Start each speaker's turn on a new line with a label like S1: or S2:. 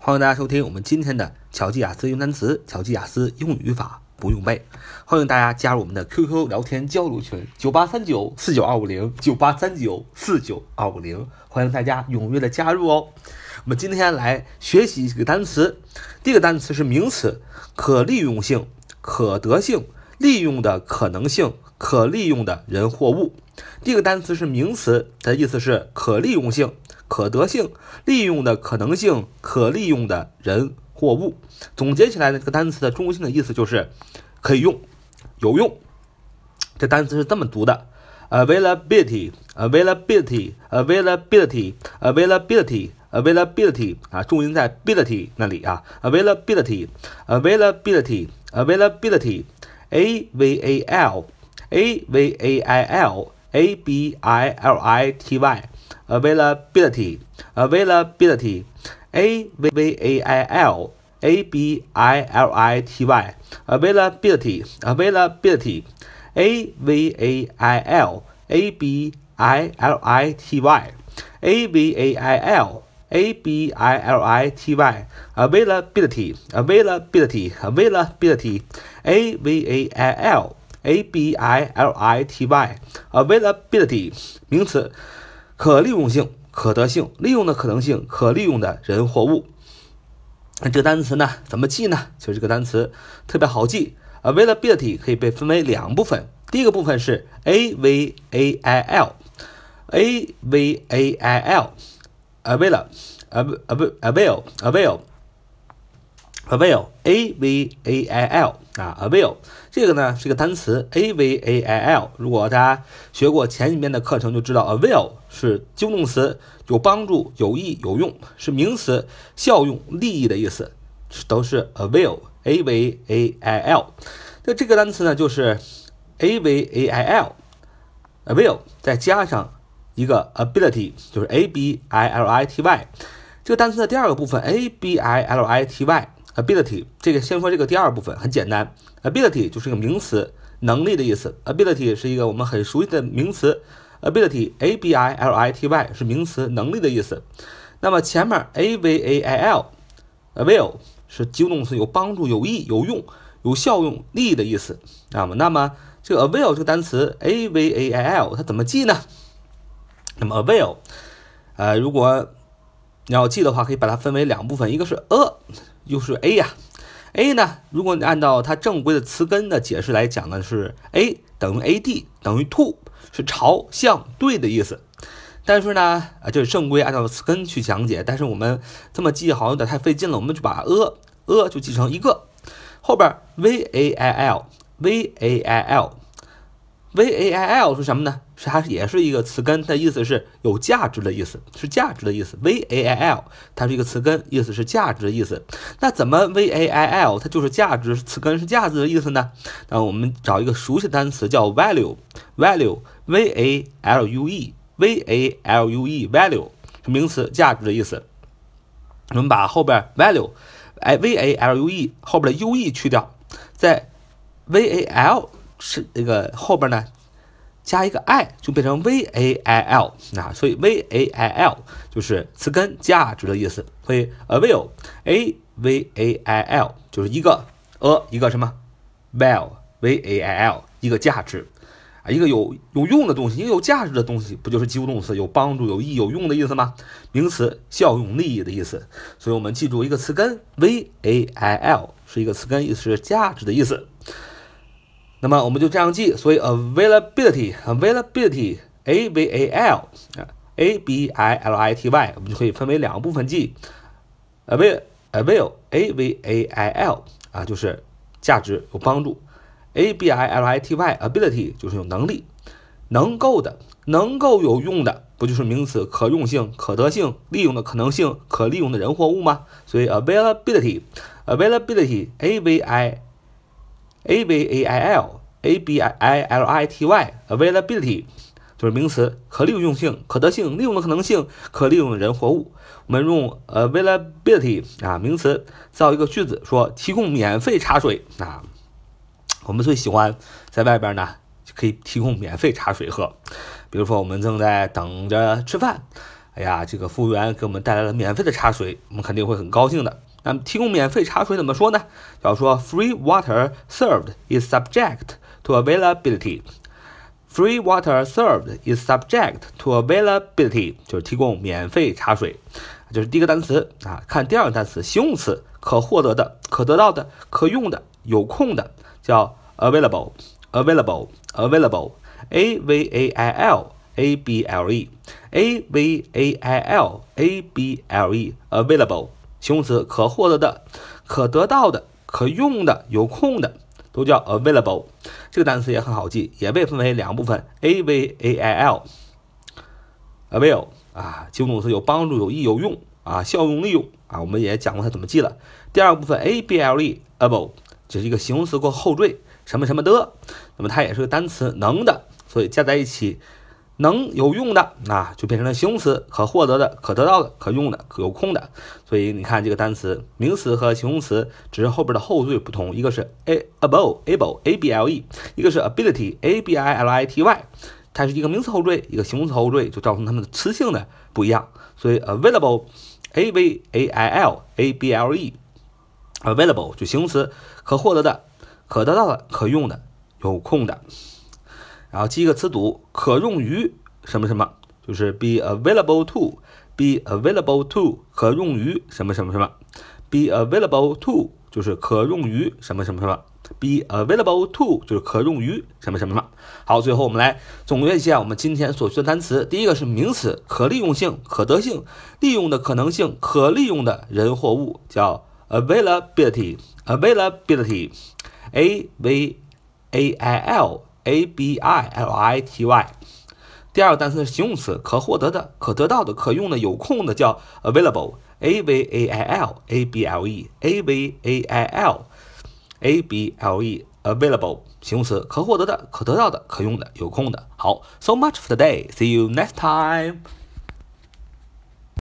S1: 欢迎大家收听我们今天的巧记雅思用单词、巧记雅思英语语法不用背。欢迎大家加入我们的 QQ 聊天交流群：九八三九四九二五零九八三九四九二五零。欢迎大家踊跃的加入哦。我们今天来学习几个单词。第一个单词是名词，可利用性、可得性、利用的可能性、可利用的人或物。第一个单词是名词，它的意思是可利用性。可得性、利用的可能性、可利用的人或物。总结起来呢，这个单词的中心的意思就是可以用、有用。这单词是这么读的：availability，availability，availability，availability，availability 啊，重音在 ability 那里啊，availability，availability，availability，a v a l，a v a i l，a b i l i t y。Availability. Availability. A v a i l. A b i l i t y. Availability. Availability. A v a i l. A b i l i t y. A v a i l. A b i l i t y. Availability. Availability. Availability. A v a i l. A b i l i t y. Availability. 名词。可利用性、可得性、利用的可能性、可利用的人或物。那这个单词呢，怎么记呢？就是这个单词特别好记。Availability 可以被分为两部分，第一个部分是 A V A I L，A V A I L，avail，avail，avail，avail。Avail，a v a i l 啊，avail 这个呢是个单词，a v a i l。如果大家学过前几遍的课程，就知道 avail 是及物动词，有帮助、有益、有用，是名词，效用、利益的意思，都是 avail，a v a i l。那这个单词呢，就是 a v a i l，avail 再加上一个 ability，就是 a b i l i t y。这个单词的第二个部分 a b i l i t y。Ability 这个先说这个第二部分很简单，ability 就是一个名词，能力的意思。ability 是一个我们很熟悉的名词，ability a b i l i t y 是名词，能力的意思。那么前面 a v a i l，avail 是及物动词，有帮助、有益、有用、有效用、利益的意思。那么，那么这个 avail 这个单词 a v a i l 它怎么记呢？那么 avail，呃，如果你要记的话，可以把它分为两部分，一个是 a。又是 a 呀，a 呢？如果你按照它正规的词根的解释来讲呢，是 a 等于 ad 等于 to，是朝向对的意思。但是呢，啊，这是正规按照词根去讲解。但是我们这么记好像有点太费劲了，我们就把 a a 就记成一个，后边 v a i l v a i l。v a i l 是什么呢？是它也是一个词根，它意思是有价值的意思，是价值的意思。v a i l 它是一个词根，意思是价值的意思。那怎么 v a i l 它就是价值词根是价值的意思呢？那我们找一个熟悉的单词叫 value，value v a l u e v a l u e value 是名词，价值的意思。我们把后边 value 哎 v a l u e 后边的 u e 去掉，在 v a l 是那个后边呢，加一个 i 就变成 v a i l 啊，所以 v a i l 就是词根价值的意思。所以 avail a v a i l 就是一个 a 一个什么 val v a i l 一个价值啊，一个有有用的东西，一个有价值的东西，不就是及物动词有帮助、有益、有用的意思吗？名词效用、利益的意思。所以我们记住一个词根 v a i l 是一个词根，意思是价值的意思。那么我们就这样记，所以 availability availability a v a l a b i l i t y 我们就可以分为两个部分记，avail avail a v a i l 啊就是价值有帮助，a b i l i t y ability 就是有能力，能够的，能够有用的，不就是名词可用性、可得性、利用的可能性、可利用的人或物吗？所以 availability availability a v i A V A I L A B I L I T Y availability 就是名词，可利用性、可得性、利用的可能性、可利用的人或物。我们用 availability 啊名词造一个句子，说提供免费茶水啊。我们最喜欢在外边呢，可以提供免费茶水喝。比如说我们正在等着吃饭，哎呀，这个服务员给我们带来了免费的茶水，我们肯定会很高兴的。那么提供免费茶水怎么说呢？要说 free water served is subject to availability。Free water served is subject to availability，就是提供免费茶水，就是第一个单词啊。看第二个单词，形容词，可获得的、可得到的、可用的、有空的，叫 available，available，available，a v a i l a b l e，a v a i l a b l e，available， 形容词，可获得的、可得到的、可用的、有空的。都叫 available，这个单词也很好记，也被分为两部分，a v a i l，avail 啊，形容词有帮助、有益、有用啊，效用、利用啊，我们也讲过它怎么记了。第二部分 a b l e，able，这是一个形容词过后缀，什么什么的，那么它也是个单词，能的，所以加在一起。能有用的，那就变成了形容词，可获得的、可得到的、可用的、可有空的。所以你看这个单词，名词和形容词只是后边的后缀不同，一个是 a able able a b l e，一个是 ability a b i l i t y，它是一个名词后缀，一个形容词后缀，就造成它们的词性的不一样。所以 available a v a i l a b l e available 就形容词，可获得的、可得到的、可用的、有空的。然后记一个词组，可用于什么什么，就是 be available to，be available to，可用于什么什么什么，be available to 就是可用于什么什么什么，be available to 就是可用于什么什么什么。好，最后我们来总结一下我们今天所学的单词。第一个是名词，可利用性、可得性、利用的可能性、可利用的人或物，叫 availability，availability，a v a i l。a b i l i t y，第二个单词是形容词，可获得的、可得到的、可用的、有空的，叫 available，a v a i l a b l e，a v a i l a b l e，available，形容词，可获得的、可得到的、可用的、有空的。好，so much for today，see you next time。